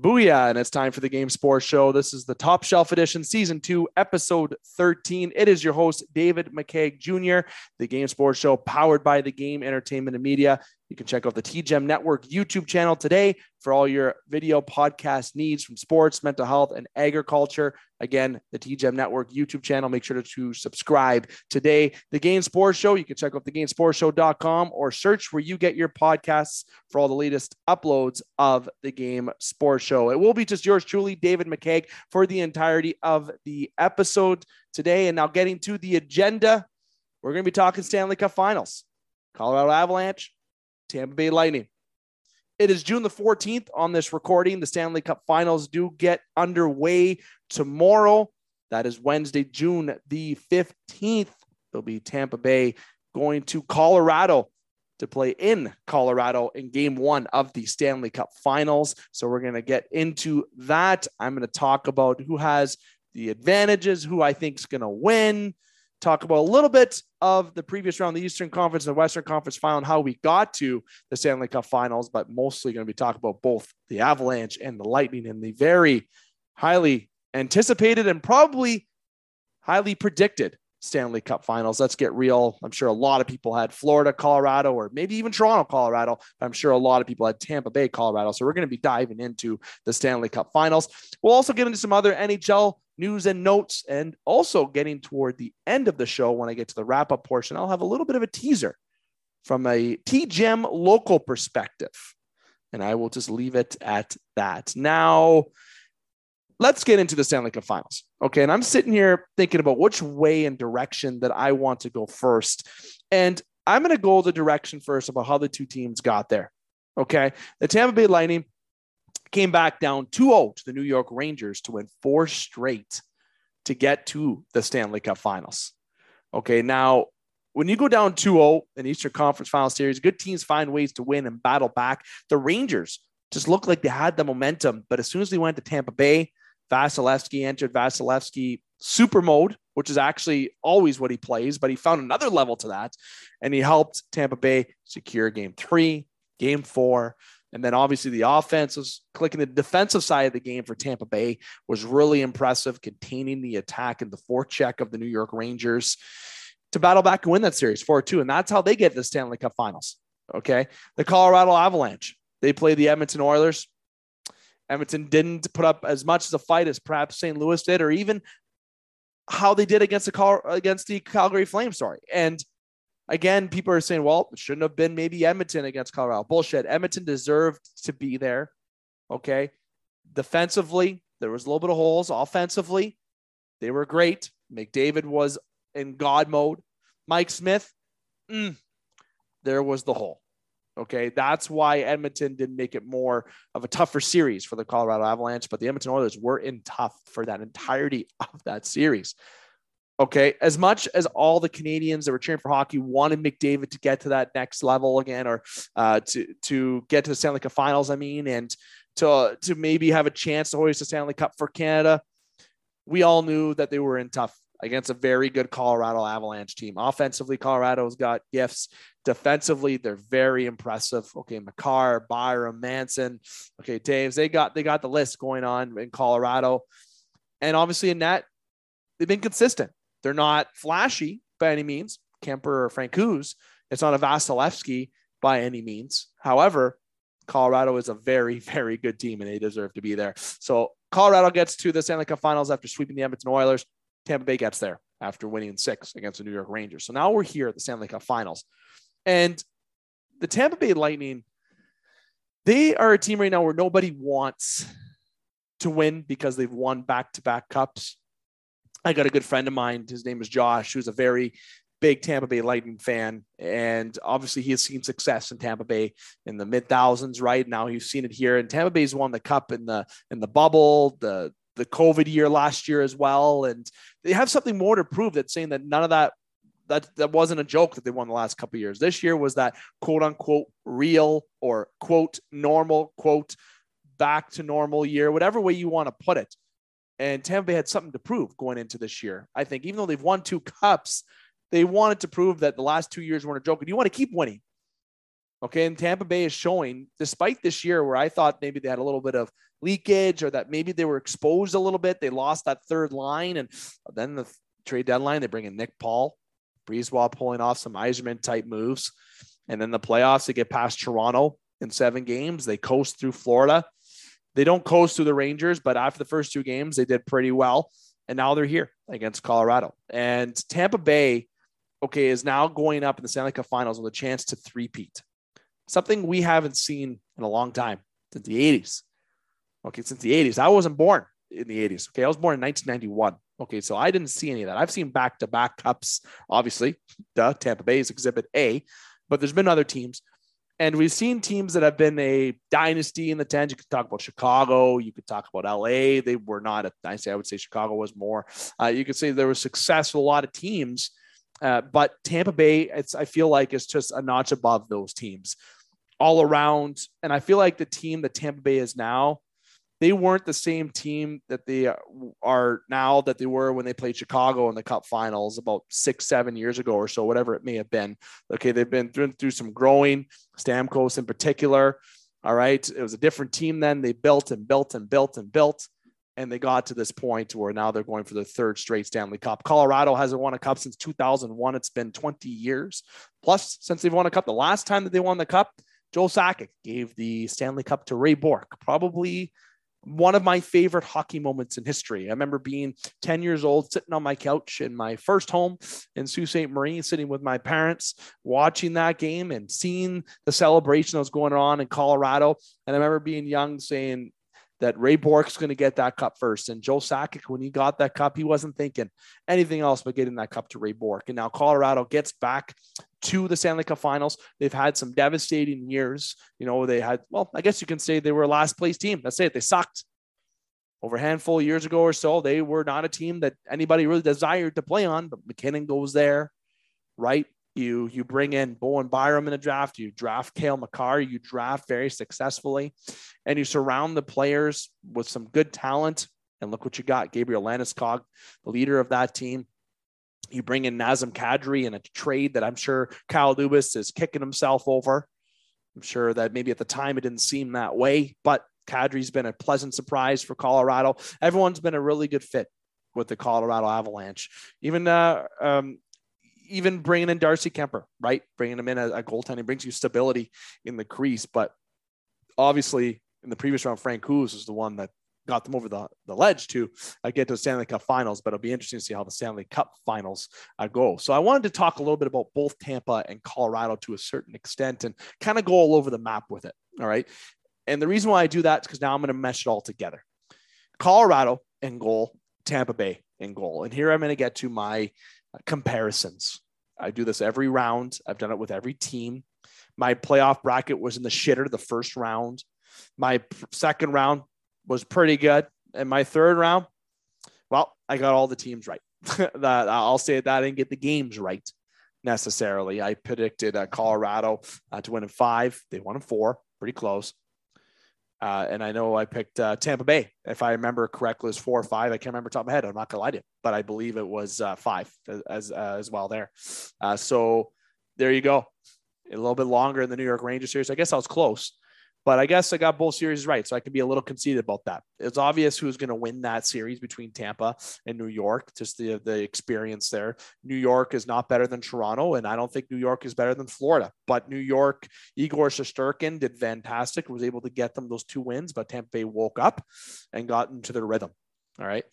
Booyah, and it's time for the Game Sports Show. This is the Top Shelf Edition, Season 2, Episode 13. It is your host, David McCaig Jr., the Game Sports Show, powered by the Game Entertainment and Media. You can check out the TGEM Network YouTube channel today for all your video podcast needs from sports, mental health, and agriculture. Again, the TGEM Network YouTube channel. Make sure to, subscribe today. The Game Sports Show, you can check out thegamesportshow.com or search where you get your podcasts for all the latest uploads of the Game Sports Show. It will be just yours truly, David McCaig, for the entirety of the episode today. And now getting to the agenda, we're going to be talking Stanley Cup Finals. Colorado Avalanche Tampa Bay Lightning. It is June the 14th on this recording. The Stanley Cup finals do get underway tomorrow. That is Wednesday, June the 15th. It'll be Tampa Bay going to Colorado to play in Colorado in game one of the Stanley Cup finals. So we're going to get into that. I'm going to talk about who has the advantages, who I think is going to win, talk about a little bit of the previous round, the Eastern Conference and the Western Conference final, and how we got to the Stanley Cup finals, but mostly going to be talking about both the Avalanche and the Lightning and the very highly anticipated and probably highly predicted Stanley Cup finals. Let's get real. I'm sure a lot of people had Florida, Colorado, or maybe even Toronto, Colorado. I'm sure a lot of people had Tampa Bay, Colorado. So we're going to be diving into the Stanley Cup finals. We'll also get into some other NHL news and notes. And also getting toward the end of the show, when I get to the wrap up portion, I'll have a little bit of a teaser from a TGEM local perspective. And I will just leave it at that. Now, let's get into the Stanley Cup finals. Okay. And I'm sitting here thinking about which way and direction that I want to go first. And I'm going to go the direction first about how the two teams got there. Okay. The Tampa Bay Lightning came back down 2-0 to the New York Rangers to win four straight to get to the Stanley Cup Finals. Okay, now when you go down 2-0 in Eastern Conference Final Series, good teams find ways to win and battle back. The Rangers just looked like they had the momentum, but as soon as they went to Tampa Bay, Vasilevskiy entered Vasilevskiy super mode, which is actually always what he plays, but he found another level to that, and he helped Tampa Bay secure Game Three, Game Four. And then obviously the offense was clicking the defensive side of the game for Tampa Bay was really impressive, containing the attack and the forecheck of the New York Rangers to battle back and win that series 4 2. And that's how they get the Stanley Cup finals. Okay. The Colorado Avalanche, they play the Edmonton Oilers. Edmonton didn't put up as much as a fight as perhaps St. Louis did, or even how they did against the Cal- against the Calgary Flames. Sorry. And again, people are saying, well, it shouldn't have been maybe Edmonton against Colorado. Bullshit. Edmonton deserved to be there. Okay. Defensively, there was a little bit of holes. Offensively, they were great. McDavid was in God mode. Mike Smith, mm, there was the hole. Okay. That's why Edmonton didn't make it more of a tougher series for the Colorado Avalanche, but the Edmonton Oilers were in tough for that entirety of that series. Okay, as much as all the Canadians that were cheering for hockey wanted McDavid to get to that next level again, or uh, to to get to the Stanley Cup Finals, I mean, and to to maybe have a chance to hoist the Stanley Cup for Canada, we all knew that they were in tough against a very good Colorado Avalanche team. Offensively, Colorado's got gifts. Defensively, they're very impressive. Okay, Makar, Byram, Manson. Okay, Toews, they got they got the list going on in Colorado, and obviously in that, they've been consistent they're not flashy by any means. Kuemper or Francouz. It's not a Vasilevskiy by any means. However, Colorado is a very, very good team and they deserve to be there. So Colorado gets to the Stanley Cup Finals after sweeping the Edmonton Oilers. Tampa Bay gets there after winning six against the New York Rangers. So now we're here at the Stanley Cup Finals. And the Tampa Bay Lightning, they are a team right now where nobody wants to win because they've won back to back cups. I got a good friend of mine. His name is Josh, who's a very big Tampa Bay Lightning fan. And obviously, he has seen success in Tampa Bay in the mid thousands. Right now, he's seen it here. And Tampa Bay's won the cup in the in the bubble, the the COVID year last year as well. And they have something more to prove that saying that none of that that that wasn't a joke that they won the last couple years. This year was that quote unquote real or quote normal quote back to normal year, whatever way you want to put it. And Tampa Bay had something to prove going into this year. I think even though they've won two cups, they wanted to prove that the last two years weren't a joke. And you want to keep winning. Okay. And Tampa Bay is showing, despite this year where I thought maybe they had a little bit of leakage or that maybe they were exposed a little bit, they lost that third line. And then the trade deadline, they bring in Nick Paul, BriseBois pulling off some Yzerman type moves. And then the playoffs, they get past Toronto in seven games. They coast through Florida. They don't coast through the Rangers, but after the first two games, they did pretty well. And now they're here against Colorado. And Tampa Bay, okay, is now going up in the Stanley Cup finals with a chance to three-peat something we haven't seen in a long time since the 80s. Okay, since the 80s. I wasn't born in the 80s. Okay, I was born in 1991. Okay, so I didn't see any of that. I've seen back to back cups, obviously. the Tampa Bay is exhibit A, but there's been other teams. And we've seen teams that have been a dynasty in the 10s. You could talk about Chicago. You could talk about LA. They were not a dynasty. I would say Chicago was more. Uh, you could say there was success with a lot of teams. Uh, but Tampa Bay, it's I feel like it's just a notch above those teams all around. And I feel like the team that Tampa Bay is now, they weren't the same team that they uh, are now that they were when they played Chicago in the Cup Finals about six, seven years ago or so, whatever it may have been. Okay, they've been through, through some growing, Stamkos in particular. All right, it was a different team then. They built and built and built and built, and they got to this point where now they're going for the third straight Stanley Cup. Colorado hasn't won a cup since 2001. It's been 20 years plus since they've won a cup. The last time that they won the cup Joe Sakic gave the Stanley Cup to Ray Bourque, probably one of my favorite hockey moments in history. I remember being 10 years old, sitting on my couch in my first home in Sault Ste. Marie, sitting with my parents, watching that game and seeing the celebration that was going on in Colorado. And I remember being young saying, that Ray Bourque's going to get that cup first. And Joe Sakic, when he got that cup, he wasn't thinking anything else but getting that cup to Ray Bourque. And now Colorado gets back to the Stanley Cup finals. They've had some devastating years. You know, they had, well, I guess you can say they were a last place team. That's it. They sucked. Over a handful of years ago or so, they were not a team that anybody really desired to play on, but MacKinnon goes there, right? You you bring in Bowen Byram in a draft, you draft Cale Makar, you draft very successfully, and you surround the players with some good talent. And look what you got. Gabriel Landeskog, the leader of that team, you bring in Nazem Kadri in a trade that I'm sure Kyle Dubas is kicking himself over. I'm sure that maybe at the time it didn't seem that way, but Kadri's been a pleasant surprise for Colorado. Everyone's been a really good fit with the Colorado Avalanche. Even uh, um, even bringing in Darcy Kuemper, right? Bringing him in a, a goaltending brings you stability in the crease. But obviously, in the previous round, Francouz is the one that got them over the, the ledge to uh, get to the Stanley Cup finals, but it'll be interesting to see how the Stanley Cup finals uh, go. So I wanted to talk a little bit about both Tampa and Colorado to a certain extent and kind of go all over the map with it. All right. And the reason why I do that is because now I'm going to mesh it all together. Colorado in goal, Tampa Bay in goal. And here I'm going to get to my comparisons. I do this every round. I've done it with every team. My playoff bracket was in the shitter the first round. My second round was pretty good. And my third round, well, I got all the teams right. that I'll say that I didn't get the games right necessarily. I predicted uh, Colorado uh, to win in five. They won in four, pretty close. Uh, and I know I picked uh, Tampa Bay, if I remember correctly, it was four or five. I can't remember top of my head. I'm not gonna lie to you, but I believe it was uh, five as uh, as well there. so there you go. A little bit longer in the New York Rangers series. I guess I was close. But I guess I got both series right. So I can be a little conceited about that. It's obvious who's going to win that series between Tampa and New York, just the, the experience there. New York is not better than Toronto, and I don't think New York is better than Florida. But New York, Igor Shesterkin did fantastic, was able to get them those two wins, but Tampa Bay woke up and got into their rhythm. All right.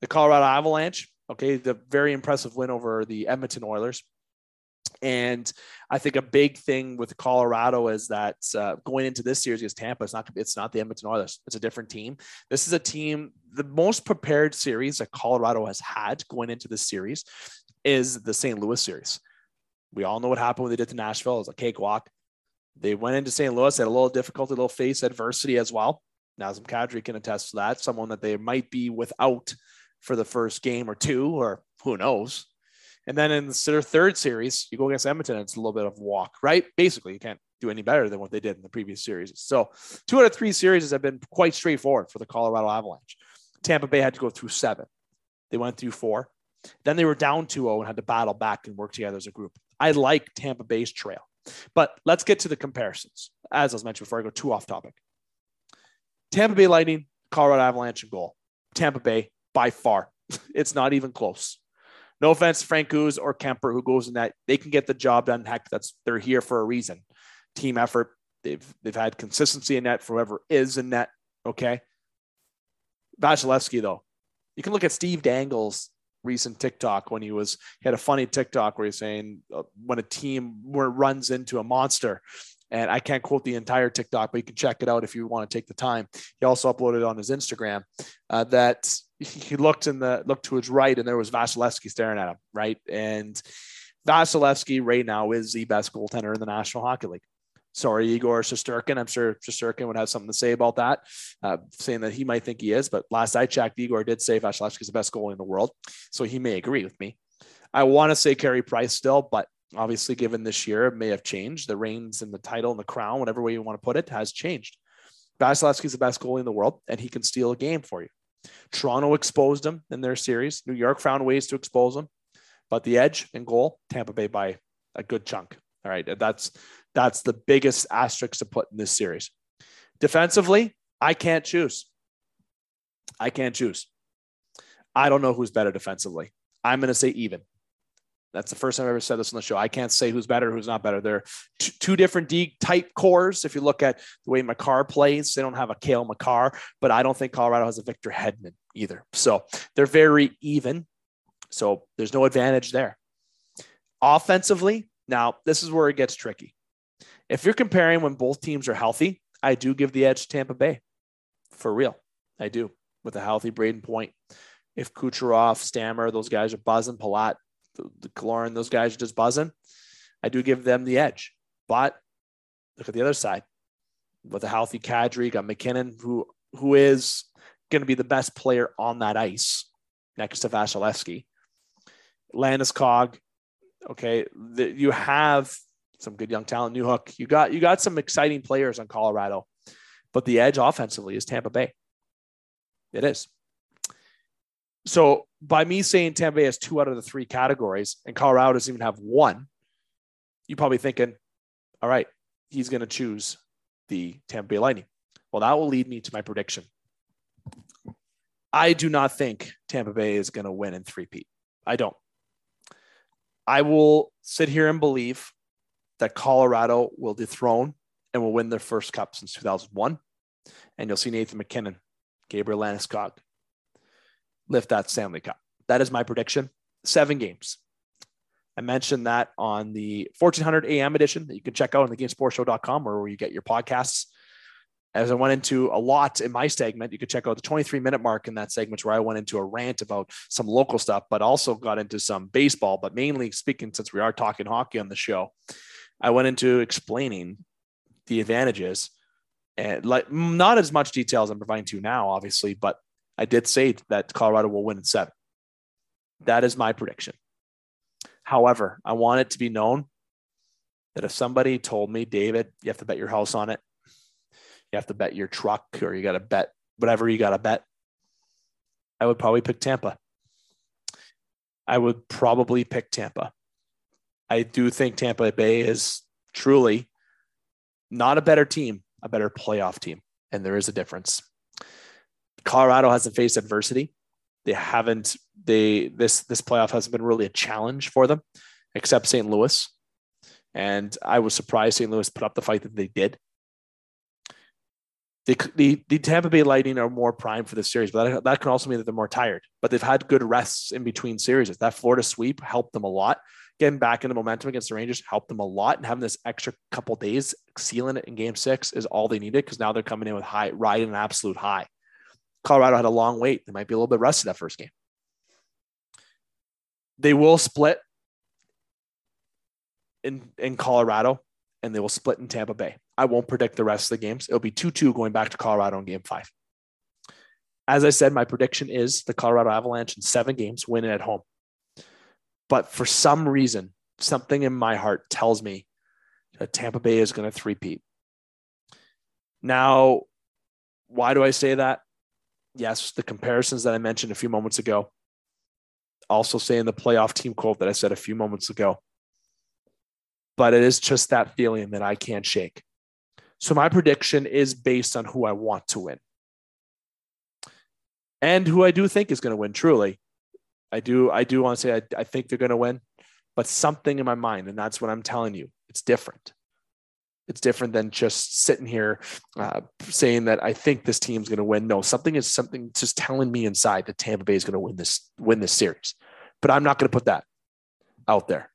The Colorado Avalanche, okay, the very impressive win over the Edmonton Oilers. And I think a big thing with Colorado is that uh, going into this series against Tampa, it's not it's not the Edmonton Oilers. It's a different team. This is a team. The most prepared series that Colorado has had going into this series is the St. Louis series. We all know what happened when they did to Nashville. It was a cakewalk. They went into St. Louis, had a little difficulty, a little face adversity as well. Nazem Kadri can attest to that. Someone that they might be without for the first game or two, or who knows. And then in the third series, you go against Edmonton, it's a little bit of walk, right? Basically, you can't do any better than what they did in the previous series. So two out of three series have been quite straightforward for the Colorado Avalanche. Tampa Bay had to go through seven. They went through four. Then they were down 2-0 and had to battle back and work together as a group. I like Tampa Bay's trail. But let's get to the comparisons. As I was mentioned before, I go too off topic. Tampa Bay Lightning, Colorado Avalanche, and goal. Tampa Bay by far. It's not even close. No offense, Francouz or Kuemper, who goes in that they can get the job done. Heck, that's they're here for a reason. Team effort. They've they've had consistency in for whoever is in net. Okay. Vasilevskiy, though, you can look at Steve Dangle's recent TikTok when he was he had a funny TikTok where he's saying uh, when a team where runs into a monster. And I can't quote the entire TikTok, but you can check it out if you want to take the time. He also uploaded on his Instagram uh, that he looked in the looked to his right and there was Vasilevskiy staring at him, right? And Vasilevskiy right now is the best goaltender in the National Hockey League sorry, Igor Shesterkin. I'm sure Shesterkin would have something to say about that, uh, saying that he might think he is. But last I checked, Igor did say Vasilevskiy is the best goalie in the world. So he may agree with me. I want to say Carey Price still, but obviously, given this year, it may have changed. The reins and the title and the crown, whatever way you want to put it, has changed. Vasilevskiy is the best goalie in the world, and he can steal a game for you. Toronto exposed him in their series. New York found ways to expose him, but the edge and goal, Tampa Bay by a good chunk. All right, that's that's the biggest asterisk to put in this series. Defensively, I can't choose. I can't choose. I don't know who's better defensively. I'm going to say even. That's the first time I've ever said this on the show. I can't say who's better, who's not better. They're t- two different D type cores. If you look at the way Makar plays, they don't have a Cale Makar, but I don't think Colorado has a Victor Hedman either. So they're very even. So there's no advantage there. Offensively, now this is where it gets tricky. If you're comparing when both teams are healthy, I do give the edge to Tampa Bay for real. I do with a healthy Brayden Point. If Kucherov, Stammer, those guys are buzzing, Palat, the, the Killorn, those guys are just buzzing. I do give them the edge. But look at the other side with a healthy Kadri, got MacKinnon, who who is going to be the best player on that ice next to Vasilevskiy. Landeskog, okay, the, you have some good young talent. Newhook, you got you got some exciting players on Colorado, but the edge offensively is Tampa Bay. It is. So by me saying Tampa Bay has two out of the three categories, and Colorado doesn't even have one, you're probably thinking, all right, he's going to choose the Tampa Bay Lightning. Well, that will lead me to my prediction. I do not think Tampa Bay is going to win in three-peat. I don't. I will sit here and believe that Colorado will dethrone and will win their first cup since 2001. And you'll see Nathan MacKinnon, Gabriel Landeskog lift that Stanley Cup. That is my prediction. Seven games. I mentioned that on the 1400 AM edition that you can check out on the gamesportshow.com or where you get your podcasts. As I went into a lot in my segment, you could check out the 23 minute mark in that segment where I went into a rant about some local stuff, but also got into some baseball, but mainly speaking, since we are talking hockey on the show, I went into explaining the advantages and like not as much detail as I'm providing to you now, obviously, but I did say that Colorado will win in seven. That is my prediction. However, I want it to be known that if somebody told me, David, you have to bet your house on it, you have to bet your truck, or you got to bet whatever you got to bet, I would probably pick Tampa. I would probably pick Tampa. I do think Tampa Bay is truly not a better team, a better playoff team. And there is a difference. Colorado hasn't faced adversity. They haven't, they, this, this playoff hasn't been really a challenge for them, except St. Louis. And I was surprised St. Louis put up the fight that they did. The, the, the Tampa Bay Lightning are more primed for this series, but that, that can also mean that they're more tired. But they've had good rests in between series. That Florida sweep helped them a lot getting back into momentum against the Rangers helped them a lot. And having this extra couple days sealing it in game six is all they needed because now they're coming in with high, riding an absolute high. Colorado had a long wait. They might be a little bit rusty that first game. They will split in, in Colorado and they will split in Tampa Bay. I won't predict the rest of the games. It'll be 2 2 going back to Colorado in game five. As I said, my prediction is the Colorado Avalanche in seven games winning at home. But for some reason, something in my heart tells me that Tampa Bay is going to threepeat. Now, why do I say that? Yes, the comparisons that I mentioned a few moments ago. Also saying the playoff team quote that I said a few moments ago. but it is just that feeling that I can't shake. So my prediction is based on who I want to win and who I do think is going to win. Truly, I do. I do want to say I, I think they're going to win, but something in my mind, and that's what I'm telling you, it's different. It's different than just sitting here uh, saying that I think this team's going to win. No, something is something just telling me inside that Tampa Bay is going to win this win this series. But I'm not going to put that out there.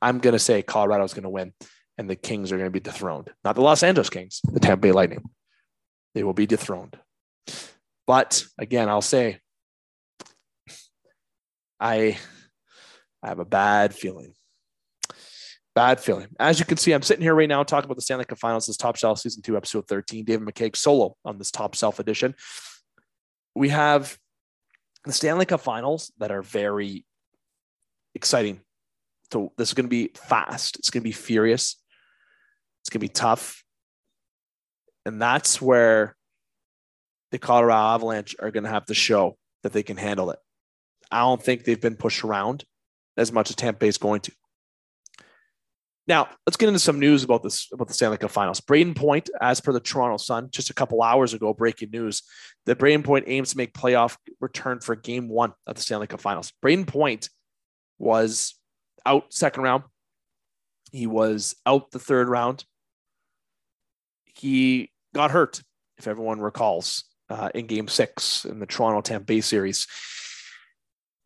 I'm going to say Colorado's going to win and the Kings are going to be dethroned. Not the Los Angeles Kings, the Tampa Bay Lightning. They will be dethroned. But again, I'll say I, I have a bad feeling. Bad feeling. As you can see, I'm sitting here right now talking about the Stanley Cup Finals, this Top Shelf Season 2, Episode 13, David McCaig solo on this Top Shelf edition. We have the Stanley Cup Finals that are very exciting. So this is going to be fast. It's going to be furious. It's going to be tough. And that's where the Colorado Avalanche are going to have to show that they can handle it. I don't think they've been pushed around as much as Tampa is going to. Now, let's get into some news about this about the Stanley Cup Finals. Brayden Point, as per the Toronto Sun, just a couple hours ago, breaking news that Brayden Point aims to make playoff return for Game One of the Stanley Cup Finals. Brayden Point was out second round. He was out the third round. He got hurt, if everyone recalls, uh, in Game Six in the Toronto Tampa Bay series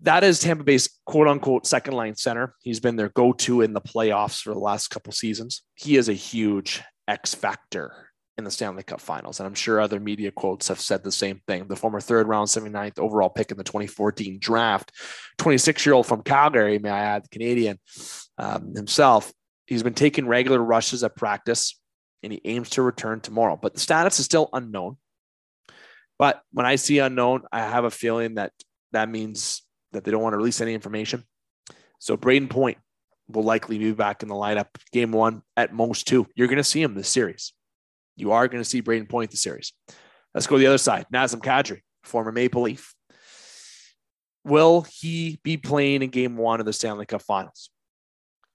that is Tampa Bay's quote unquote second line center. He's been their go to in the playoffs for the last couple seasons. He is a huge X factor in the Stanley Cup finals. And I'm sure other media quotes have said the same thing. The former third round, 79th overall pick in the 2014 draft, 26 year old from Calgary, may I add, the Canadian um, himself. He's been taking regular rushes at practice and he aims to return tomorrow, but the status is still unknown. But when I see unknown, I have a feeling that that means that they don't want to release any information. So Brayden Point will likely be back in the lineup game one at most two. You're going to see him this series. You are going to see Brayden Point this series. Let's go to the other side. Nazem Kadri, former Maple Leaf. Will he be playing in game one of the Stanley Cup finals?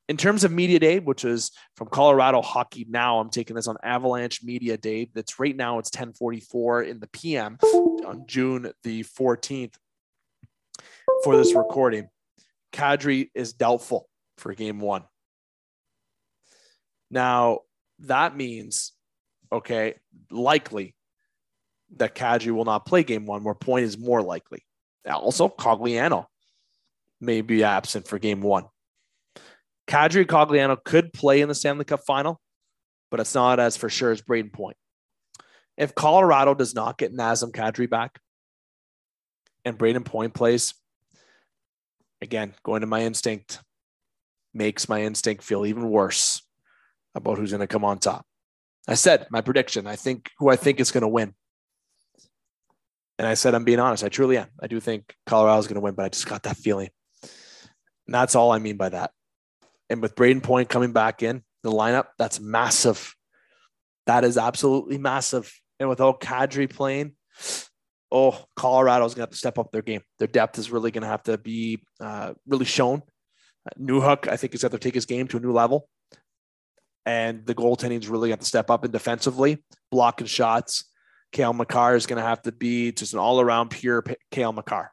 In terms of media day, which is from Colorado Hockey Now, I'm taking this on Avalanche Media Day. That's right now. It's 10:44 in the PM on June the 14th for this recording, Kadri is doubtful for game one. Now, that means, okay, likely that Kadri will not play game one, where point is more likely. Also, Cogliano may be absent for game one. Kadri Cogliano could play in the Stanley Cup final, but it's not as for sure as Brayden Point. If Colorado does not get Nazem Kadri back and Brayden Point plays, again, going to my instinct makes my instinct feel even worse about who's going to come on top. I said my prediction. I think who I think is going to win. And I said, I'm being honest. I truly am. I do think Colorado's going to win, but I just got that feeling. And that's all I mean by that. And with Brayden Point coming back in the lineup, that's massive. That is absolutely massive. And without Kadri playing, oh, Colorado's going to have to step up their game. Their depth is really going to have to be uh, really shown. Uh, Newhook, I think, is going to take his game to a new level. And the goaltending is really going to step up and defensively, blocking shots. Cale Makar is going to have to be just an all around pure Cale Makar.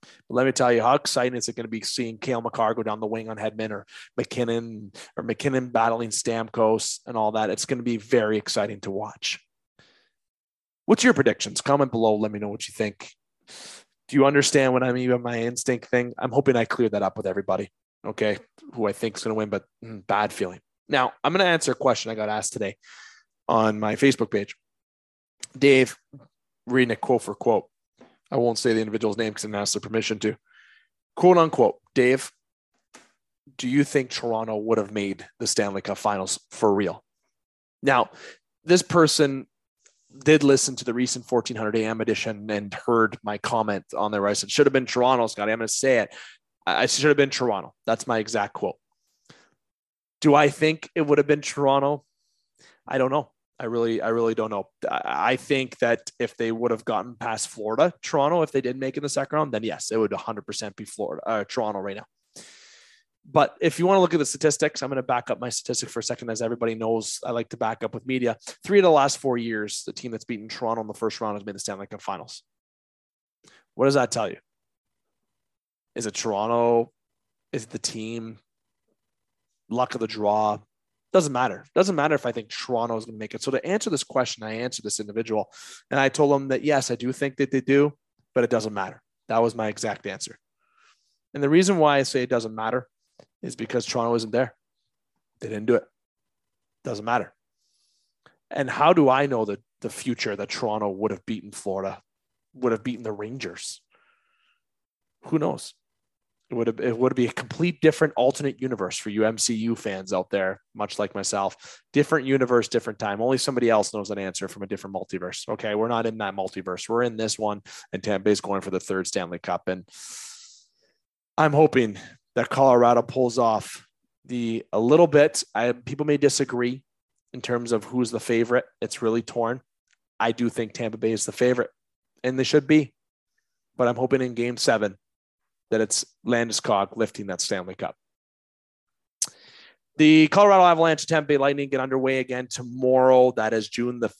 But let me tell you, how exciting is it going to be seeing Cale Makar go down the wing on Hedman or MacKinnon or MacKinnon battling Stamkos and all that? It's going to be very exciting to watch. What's your predictions? Comment below. Let me know what you think. Do you understand what I mean by my instinct thing? I'm hoping I cleared that up with everybody. Okay. Who I think is going to win, but mm, bad feeling. Now, I'm going to answer a question I got asked today on my Facebook page. Dave, reading it quote for quote. I won't say the individual's name because I didn't ask their permission to. Quote unquote, Dave, do you think Toronto would have made the Stanley Cup finals for real? Now, this person did listen to the recent 1400 AM edition and heard my comment on there. I said, should have been Toronto, Scotty. I'm going to say it. I should have been Toronto. That's my exact quote. Do I think it would have been Toronto? I don't know. I really, I really don't know. I think that if they would have gotten past Florida, Toronto, if they didn't make it in the second round, then yes, it would 100% be Florida, uh, Toronto right now. But if you want to look at the statistics, I'm going to back up my statistic for a second. As everybody knows, I like to back up with media. Three of the last four years, the team that's beaten Toronto in the first round has made the Stanley Cup Finals. What does that tell you? Is it Toronto? Is it the team? Luck of the draw? Doesn't matter. Doesn't matter if I think Toronto is going to make it. So to answer this question, I answered this individual, and I told him that yes, I do think that they do, but it doesn't matter. That was my exact answer. And the reason why I say it doesn't matter is because Toronto isn't there. They didn't do it. Doesn't matter. And how do I know that the future that Toronto would have beaten Florida, would have beaten the Rangers? Who knows? It would have, it would be a complete different alternate universe for you MCU fans out there, much like myself. Different universe, different time. Only somebody else knows an answer from a different multiverse. Okay, we're not in that multiverse. We're in this one, and Tampa Bay's going for the third Stanley Cup. And I'm hoping that Colorado pulls off the a little bit. I people may disagree in terms of who's the favorite. It's really torn. I do think Tampa Bay is the favorite, and they should be. But I'm hoping in Game Seven that it's Landeskog lifting that Stanley Cup. The Colorado Avalanche Tampa Bay Lightning get underway again tomorrow. That is June the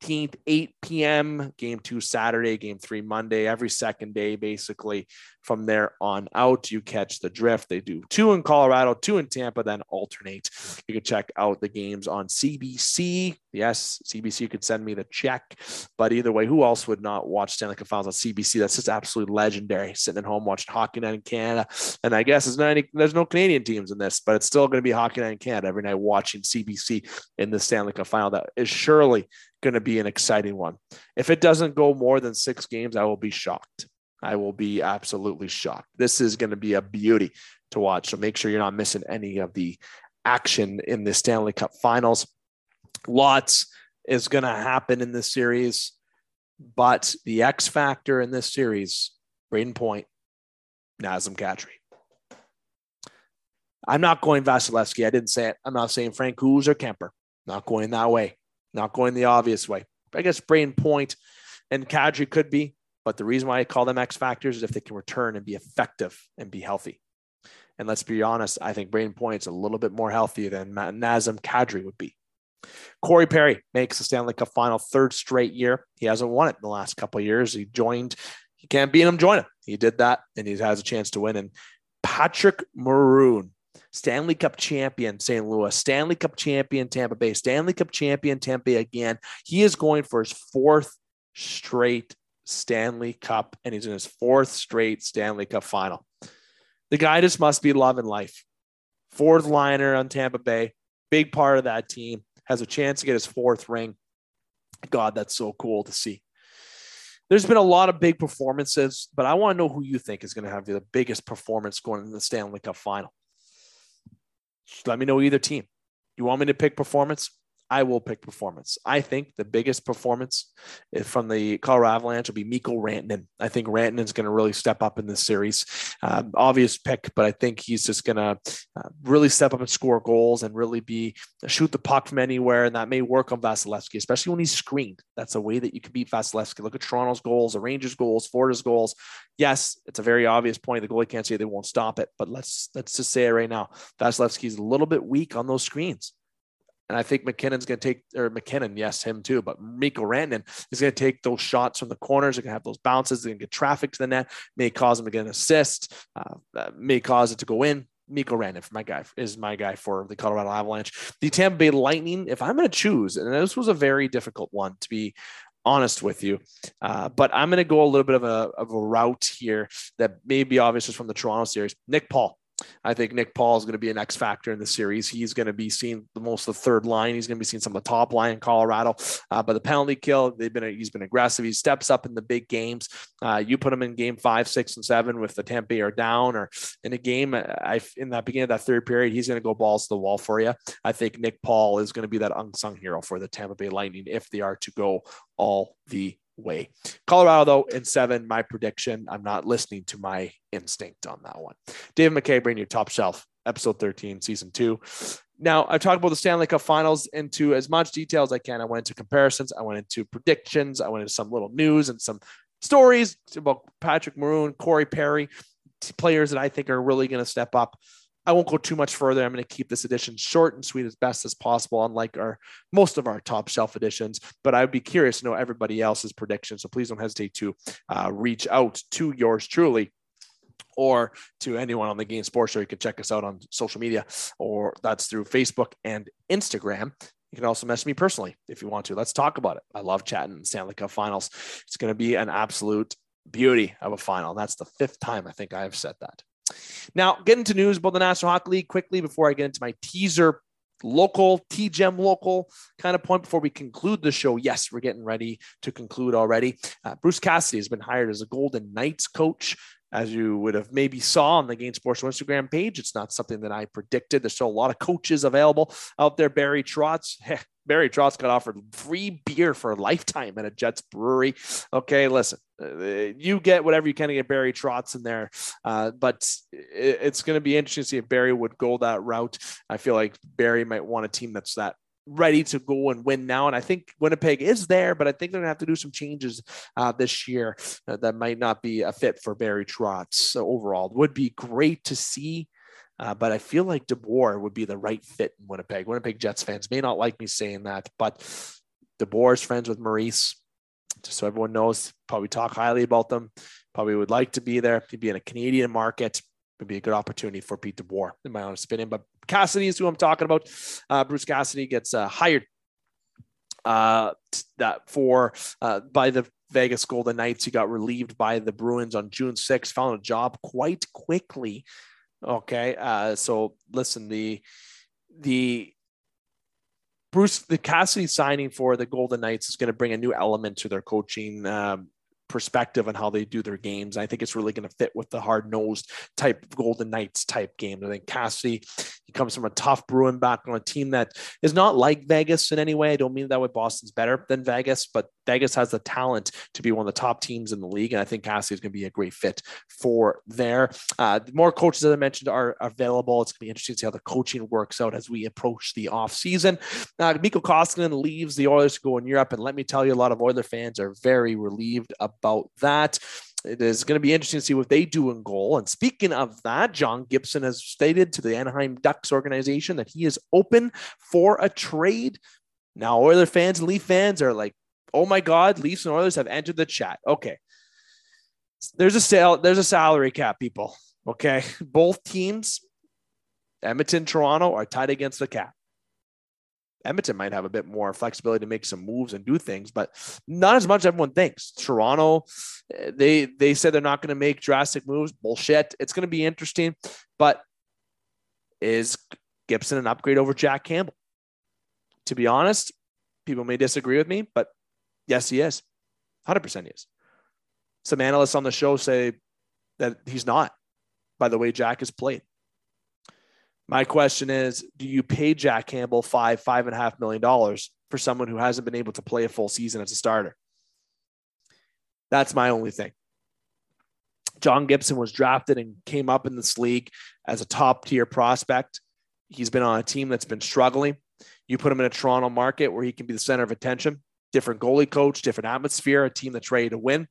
15th, 8 p.m. Game two Saturday, game three Monday, every second day, basically. From there on out, you catch the drift. They do two in Colorado, two in Tampa, then alternate. You can check out the games on CBC. Yes, CBC could send me the check, but either way, who else would not watch Stanley Cup Finals on CBC? That's just absolutely legendary. Sitting at home watching Hockey Night in Canada, and I guess there's, any, there's no Canadian teams in this, but it's still going to be Hockey Night in Canada every night watching CBC in the Stanley Cup Final. That is surely going to be an exciting one. If it doesn't go more than six games, I will be shocked. I will be absolutely shocked. This is going to be a beauty to watch. So make sure you're not missing any of the action in the Stanley Cup finals. Lots is going to happen in this series, but the X factor in this series, Brayden Point, Nazem Kadri. I'm not going Vasilevskiy. I didn't say it. I'm not saying Francouz or Kuemper. Not going that way. Not going the obvious way. I guess Brayden Point and Kadri could be. But the reason why I call them X factors is if they can return and be effective and be healthy. And let's be honest, I think Brayden Point's a little bit more healthy than Nazem Kadri would be. Corey Perry makes the Stanley Cup final third straight year. He hasn't won it in the last couple years. He joined, he can't beat him, join him. He did that and he has a chance to win. And Patrick Maroon, Stanley Cup champion, St. Louis, Stanley Cup champion, Tampa Bay, Stanley Cup champion, Tampa Bay again. He is going for his fourth straight Stanley Cup, and he's in his fourth straight Stanley Cup final. The guy just must be loving life. Fourth liner on Tampa Bay, big part of that team, has a chance to get his fourth ring. God, that's so cool to see. There's been a lot of big performances, but I want to know who you think is going to have the biggest performance going in the Stanley Cup final. Let me know either team. You want me to pick performance? I will pick performance. I think the biggest performance from the Colorado Avalanche will be Mikko Rantanen. I think Rantanen's going to really step up in this series. Um, obvious pick, but I think he's just going to uh, really step up and score goals and really be shoot the puck from anywhere. And that may work on Vasilevskiy, especially when he's screened. That's a way that you can beat Vasilevskiy. Look at Toronto's goals, the Rangers' goals, Florida's goals. Yes, it's a very obvious point. The goalie can't say they won't stop it, but let's let's just say it right now. Vasilevskiy's a little bit weak on those screens. And I think MacKinnon's going to take, or MacKinnon, yes, him too, but Mikko Rantanen is going to take those shots from the corners. They're going to have those bounces. They're going to get traffic to the net, may cause him to get an assist, uh, may cause it to go in. Mikko Rantanen for my guy is my guy for the Colorado Avalanche. The Tampa Bay Lightning, if I'm going to choose, and this was a very difficult one to be honest with you. Uh, but I'm going to go a little bit of a, of a route here that may be obvious from the Toronto series. Nick Paul. I think Nick Paul is going to be an X factor in the series. He's going to be seeing the most of the third line. He's going to be seeing some of the top line in Colorado. Uh, but the penalty kill, they've been he's been aggressive. He steps up in the big games. Uh, you put him in game five, six, and seven with the Tampa Bay are down, or in a game, I in that beginning of that third period, he's going to go balls to the wall for you. I think Nick Paul is going to be that unsung hero for the Tampa Bay Lightning if they are to go all the way. Colorado, though, in seven, my prediction. I'm not listening to my instinct on that one. David McCaig, bring your top shelf, episode 13, season two. Now, I've talked about the Stanley Cup finals into as much detail as I can. I went into comparisons, I went into predictions, I went into some little news and some stories about Patrick Maroon, Corey Perry, players that I think are really going to step up. I won't go too much further. I'm going to keep this edition short and sweet as best as possible, unlike our most of our top shelf editions. But I would be curious to know everybody else's predictions. So please don't hesitate to uh, reach out to yours truly or to anyone on the Game Sports Show. You can check us out on social media, or that's through Facebook and Instagram. You can also message me personally if you want to. Let's talk about it. I love chatting Stanley Cup finals. It's going to be an absolute beauty of a final. That's the fifth time I think I have said that. Now, get into news about the National Hockey League quickly before I get into my teaser local, TGEM local kind of point before we conclude the show. Yes, we're getting ready to conclude already. Uh, Bruce Cassidy has been hired as a Golden Knights coach as you would have maybe saw on the Game Sports Instagram page. It's not something that I predicted. There's still a lot of coaches available out there. Barry Trotz, Barry Trotz got offered free beer for a lifetime at a Jets brewery. Okay, listen, uh, you get whatever you can to get Barry Trotz in there, uh, but it's going to be interesting to see if Barry would go that route. I feel like Barry might want a team that's that ready to go and win now. And I think Winnipeg is there, but I think they're going to have to do some changes uh, this year uh, that might not be a fit for Barry Trotz. So overall, it would be great to see. Uh, but I feel like DeBoer would be the right fit in Winnipeg. Winnipeg Jets fans may not like me saying that, but DeBoer is friends with Maurice. Just so everyone knows, probably talk highly about them. Probably would like to be there. He'd be in a Canadian market would be a good opportunity for Pete DeBoer, in my honest opinion. But Cassidy is who I'm talking about. Uh, Bruce Cassidy gets uh, hired uh, that for uh, by the Vegas Golden Knights. He got relieved by the Bruins on June 6th. Found a job quite quickly. Okay, uh, so listen, the the Bruce the Cassidy signing for the Golden Knights is going to bring a new element to their coaching um, perspective on how they do their games. I think it's really going to fit with the hard nosed type Golden Knights type game. I think Cassidy, he comes from a tough Bruin background, a team that is not like Vegas in any way. I don't mean that way Boston's better than Vegas, but Vegas has the talent to be one of the top teams in the league. And I think Cassidy is going to be a great fit for there. Uh, more coaches, as I mentioned, are available. It's going to be interesting to see how the coaching works out as we approach the off season. Uh, Mikko Koskinen leaves the Oilers to go in Europe. And let me tell you, a lot of Oiler fans are very relieved about that. It is going to be interesting to see what they do in goal. And speaking of that, John Gibson has stated to the Anaheim Ducks organization that he is open for a trade. Now, Oiler fans and Leaf fans are like, oh my God, Leafs and Oilers have entered the chat. Okay. There's a sale, there's a salary cap, people. Okay. Both teams, Edmonton, Toronto, are tied against the cap. Edmonton might have a bit more flexibility to make some moves and do things, but not as much as everyone thinks. Toronto, eh, they they said they're not going to make drastic moves. Bullshit. It's going to be interesting, but is Gibson an upgrade over Jack Campbell? To be honest, people may disagree with me, but yes, he is. 100% he is. Some analysts on the show say that he's not by the way Jack has played. My question is Do you pay Jack Campbell five, five and a half million dollars for someone who hasn't been able to play a full season as a starter? That's my only thing. John Gibson was drafted and came up in this league as a top tier prospect. He's been on a team that's been struggling. You put him in a Toronto market where he can be the center of attention, different goalie coach, different atmosphere, a team that's ready to win,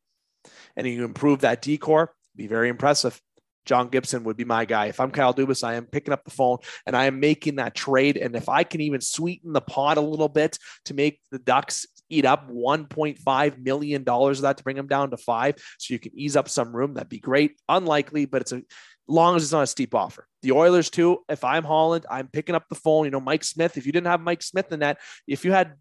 and you improve that decor, be very impressive. John Gibson would be my guy. If I'm Kyle Dubas, I am picking up the phone and I am making that trade. And if I can even sweeten the pot a little bit to make the Ducks eat up $1.5 million of that to bring them down to five, so you can ease up some room, that'd be great. Unlikely, but it's a long as it's not a steep offer. The Oilers, too, if I'm Holland, I'm picking up the phone. You know, Mike Smith, if you didn't have Mike Smith in that, if you had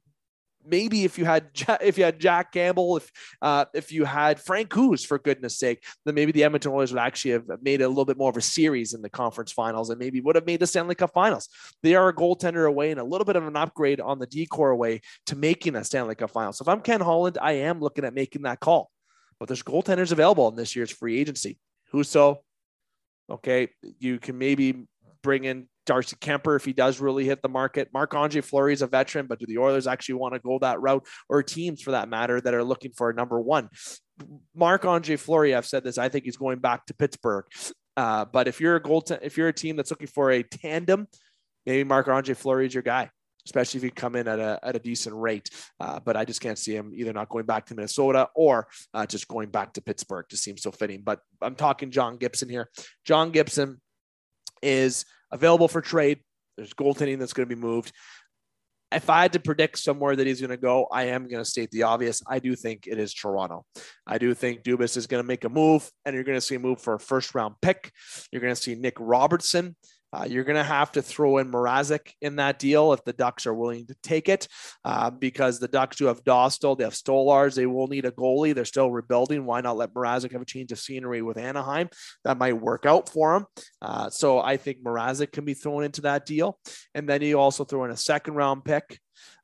maybe if you had if you had Jack Campbell, if uh, if you had Francouz, for goodness sake, then maybe the Edmonton Oilers would actually have made a little bit more of a series in the conference finals and maybe would have made the Stanley Cup finals. They are a goaltender away and a little bit of an upgrade on the decor away to making a Stanley Cup final. So if I'm Ken Holland, I am looking at making that call. But there's goaltenders available in this year's free agency. Husso, okay, you can maybe bring in Darcy Kuemper if he does really hit the market. Marc Andre Fleury is a veteran, but do the Oilers actually want to go that route or teams for that matter that are looking for a number one? Marc Andre Fleury, I've said this, I think he's going back to Pittsburgh. Uh, but if you're a goal, t- if you're a team that's looking for a tandem, maybe Marc Andre Fleury is your guy, especially if you come in at a, at a decent rate. Uh, but I just can't see him either not going back to Minnesota or uh, just going back to Pittsburgh to seem so fitting. But I'm talking John Gibson here. John Gibson is available for trade. There's goaltending that's going to be moved. If I had to predict somewhere that he's going to go, I am going to state the obvious. I do think it is Toronto. I do think Dubas is going to make a move, and you're going to see a move for a first round pick. You're going to see Nick Robertson. Uh, you're going to have to throw in Mrazek in that deal if the Ducks are willing to take it, uh, because the Ducks do have Dostal, they have Stolarz, they will need a goalie. They're still rebuilding. Why not let Mrazek have a change of scenery with Anaheim? That might work out for him. Uh, so I think Mrazek can be thrown into that deal, and then you also throw in a second round pick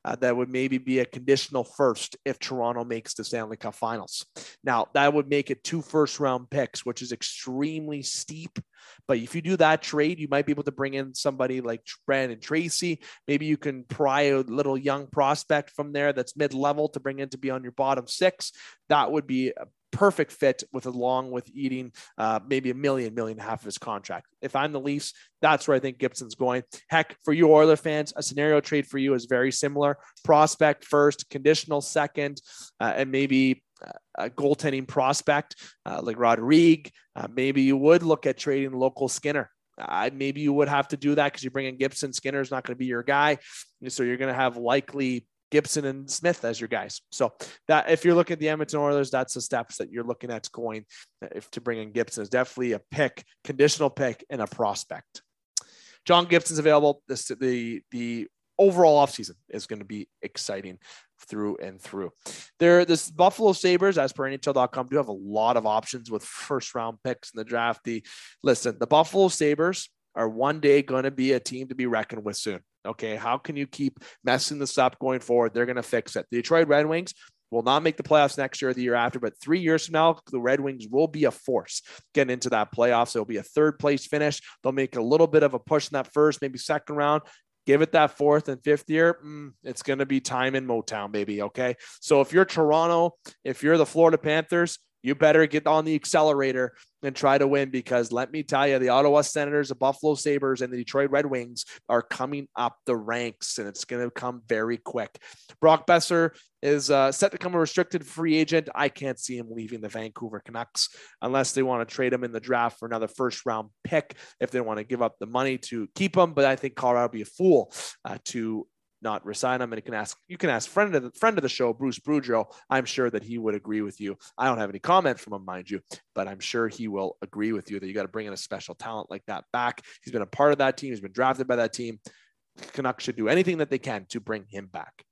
uh, that would maybe be a conditional first if Toronto makes the Stanley Cup finals. Now, that would make it two first round picks, which is extremely steep. But if you do that trade, you might be able to bring in somebody like Brandon Tracy. Maybe you can pry a little young prospect from there that's mid level to bring in to be on your bottom six. That would be perfect fit with along with eating uh, maybe a million, million and a half of his contract. If I'm the Leafs, that's where I think Gibson's going. Heck, for you Oiler fans, a scenario trade for you is very similar: prospect first, conditional second, uh, and maybe a goaltending prospect uh, like Rodrigue. Uh, maybe you would look at trading local Skinner. Uh, maybe you would have to do that because you bring in Gibson. Skinner's not going to be your guy, so you're going to have likely Gibson and Smith as your guys. So that if you're looking at the Edmonton Oilers, that's the steps that you're looking at going uh, if to bring in Gibson is definitely a pick, conditional pick, and a prospect. John Gibson's available. This the the overall offseason is going to be exciting through and through. There, this Buffalo Sabres, as per NHL.com, do have a lot of options with first round picks in the draft. The listen, the Buffalo Sabres are one day going to be a team to be reckoned with soon. Okay, how can you keep messing this up going forward? They're going to fix it. The Detroit Red Wings will not make the playoffs next year or the year after, but three years from now, the Red Wings will be a force getting into that playoffs. It'll be a third place finish. They'll make a little bit of a push in that first, maybe second round. Give it that fourth and fifth year. Mm, it's going to be time in Motown, baby. Okay. So if you're Toronto, if you're the Florida Panthers, you better get on the accelerator and try to win because let me tell you, the Ottawa Senators, the Buffalo Sabres, and the Detroit Red Wings are coming up the ranks and it's going to come very quick. Brock Boeser is uh, set to become a restricted free agent. I can't see him leaving the Vancouver Canucks unless they want to trade him in the draft for another first round pick if they want to give up the money to keep him. But I think Colorado would be a fool uh, to not resign him. And you can ask you can ask friend of the friend of the show, Bruce Boudreau. I'm sure that he would agree with you. I don't have any comment from him, mind you, but I'm sure he will agree with you that you got to bring in a special talent like that back. He's been a part of that team. He's been drafted by that team. Canucks should do anything that they can to bring him back.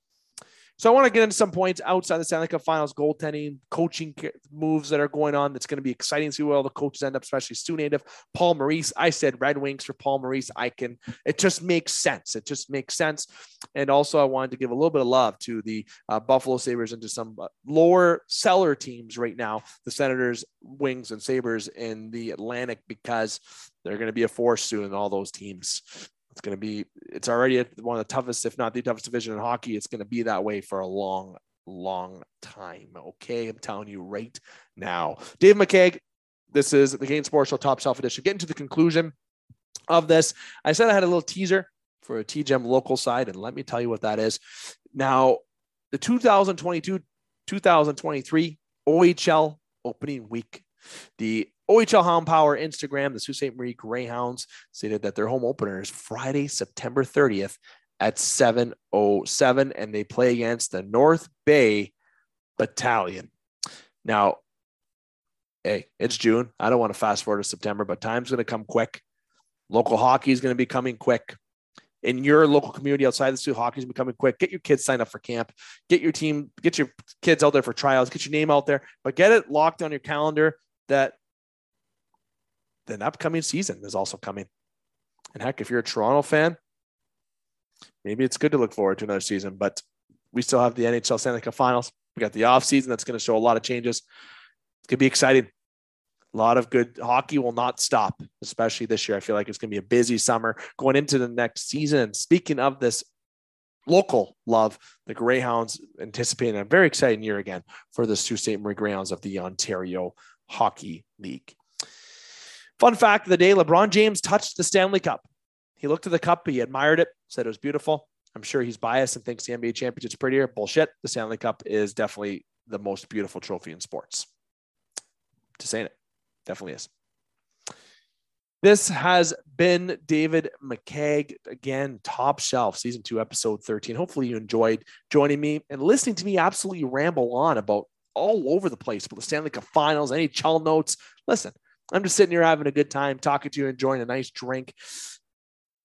So I want to get into some points outside the Stanley Cup Finals, goaltending, coaching moves that are going on. That's going to be exciting to see where all the coaches end up, especially Stu Native, Paul Maurice. I said Red Wings for Paul Maurice. I can. It just makes sense. It just makes sense. And also, I wanted to give a little bit of love to the uh, Buffalo Sabres and to some uh, lower seller teams right now, the Senators, Wings, and Sabres in the Atlantic, because they're going to be a force soon all those teams. It's going to be, it's already one of the toughest, if not the toughest division in hockey. It's going to be that way for a long, long time. Okay. I'm telling you right now. Dave McCaig, this is the Game Sports Show Top Shelf Edition. Getting to the conclusion of this, I said I had a little teaser for a TGEM local side, and let me tell you what that is. Now, the 2022 2023 OHL opening week, the OHL Hound Power Instagram, the Sault Ste. Marie Greyhounds stated that their home opener is Friday, September 30th at 7.07, and they play against the North Bay Battalion. Now, hey, it's June. I don't want to fast forward to September, but time's going to come quick. Local hockey is going to be coming quick. In your local community outside the Soo, hockey is becoming quick. Get your kids signed up for camp. Get your team, get your kids out there for tryouts. Get your name out there, but get it locked on your calendar that the upcoming season is also coming. And heck, if you're a Toronto fan, maybe it's good to look forward to another season, but we still have the NHL Stanley Cup finals. We got the off season that's going to show a lot of changes. It's going to be exciting. A lot of good hockey will not stop, especially this year. I feel like it's going to be a busy summer going into the next season. Speaking of this local love, the Greyhounds anticipating a very exciting year again for the Sault Ste. Marie Greyhounds of the Ontario Hockey League. Fun fact of the day LeBron James touched the Stanley Cup. He looked at the cup, he admired it, said it was beautiful. I'm sure he's biased and thinks the NBA championship's prettier. Bullshit. The Stanley Cup is definitely the most beautiful trophy in sports. Just saying it. Definitely is. This has been David McCaig, again, top shelf, season two, episode 13. Hopefully, you enjoyed joining me and listening to me absolutely ramble on about all over the place, but the Stanley Cup finals, NHL notes. Listen, I'm just sitting here having a good time, talking to you, enjoying a nice drink.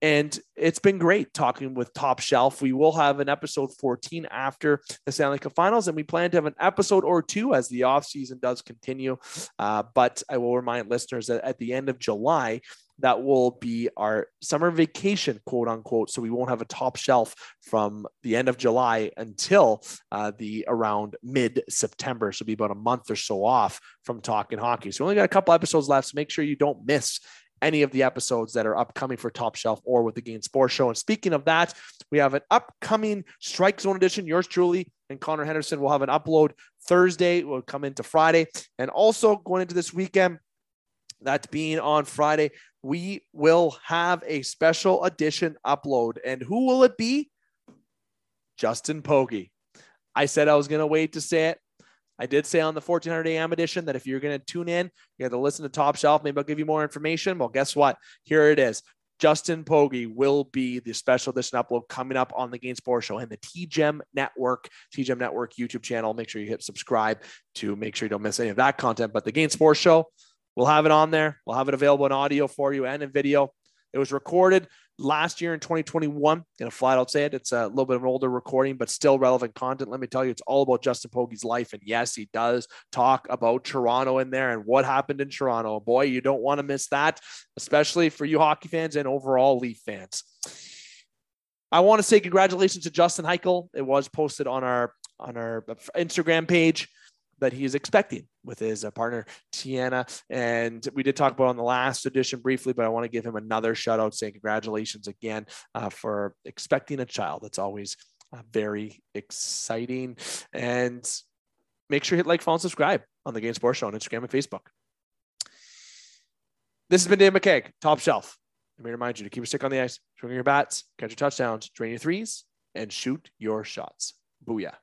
And it's been great talking with Top Shelf. We will have an episode 14 after the Stanley Cup Finals, and we plan to have an episode or two as the offseason does continue. Uh, but I will remind listeners that at the end of July, that will be our summer vacation, quote unquote. So we won't have a top shelf from the end of July until uh, the around mid September. So be about a month or so off from talking hockey. So we only got a couple episodes left. So make sure you don't miss any of the episodes that are upcoming for Top Shelf or with the Game Sports Show. And speaking of that, we have an upcoming Strike Zone edition. Yours truly and Connor Henderson will have an upload Thursday. Will come into Friday, and also going into this weekend. That being on Friday, we will have a special edition upload. And who will it be? Justin Pogge. I said I was going to wait to say it. I did say on the 1400 AM edition that if you're going to tune in, you have to listen to Top Shelf. Maybe I'll give you more information. Well, guess what? Here it is. Justin Pogge will be the special edition upload coming up on the Game Sports Show and the TGEM Network, TGEM Network YouTube channel. Make sure you hit subscribe to make sure you don't miss any of that content. But the Game Sports Show, we'll have it on there. We'll have it available in audio for you and in video. It was recorded last year in 2021. Gonna flat out say it. It's a little bit of an older recording, but still relevant content. Let me tell you, it's all about Justin Pogge's life. And yes, he does talk about Toronto in there and what happened in Toronto. Boy, you don't want to miss that, especially for you hockey fans and overall Leaf fans. I want to say congratulations to Justin Heichel. It was posted on our on our Instagram page that he is expecting with his uh, partner Tiana. And we did talk about on the last edition briefly, but I want to give him another shout out saying congratulations again uh, for expecting a child. That's always uh, very exciting. And make sure you hit like, follow, and subscribe on the Game Sports Show on Instagram and Facebook. This has been Dan McCaig, Top Shelf. Let me remind you to keep your stick on the ice, swing your bats, catch your touchdowns, drain your threes, and shoot your shots. Booyah.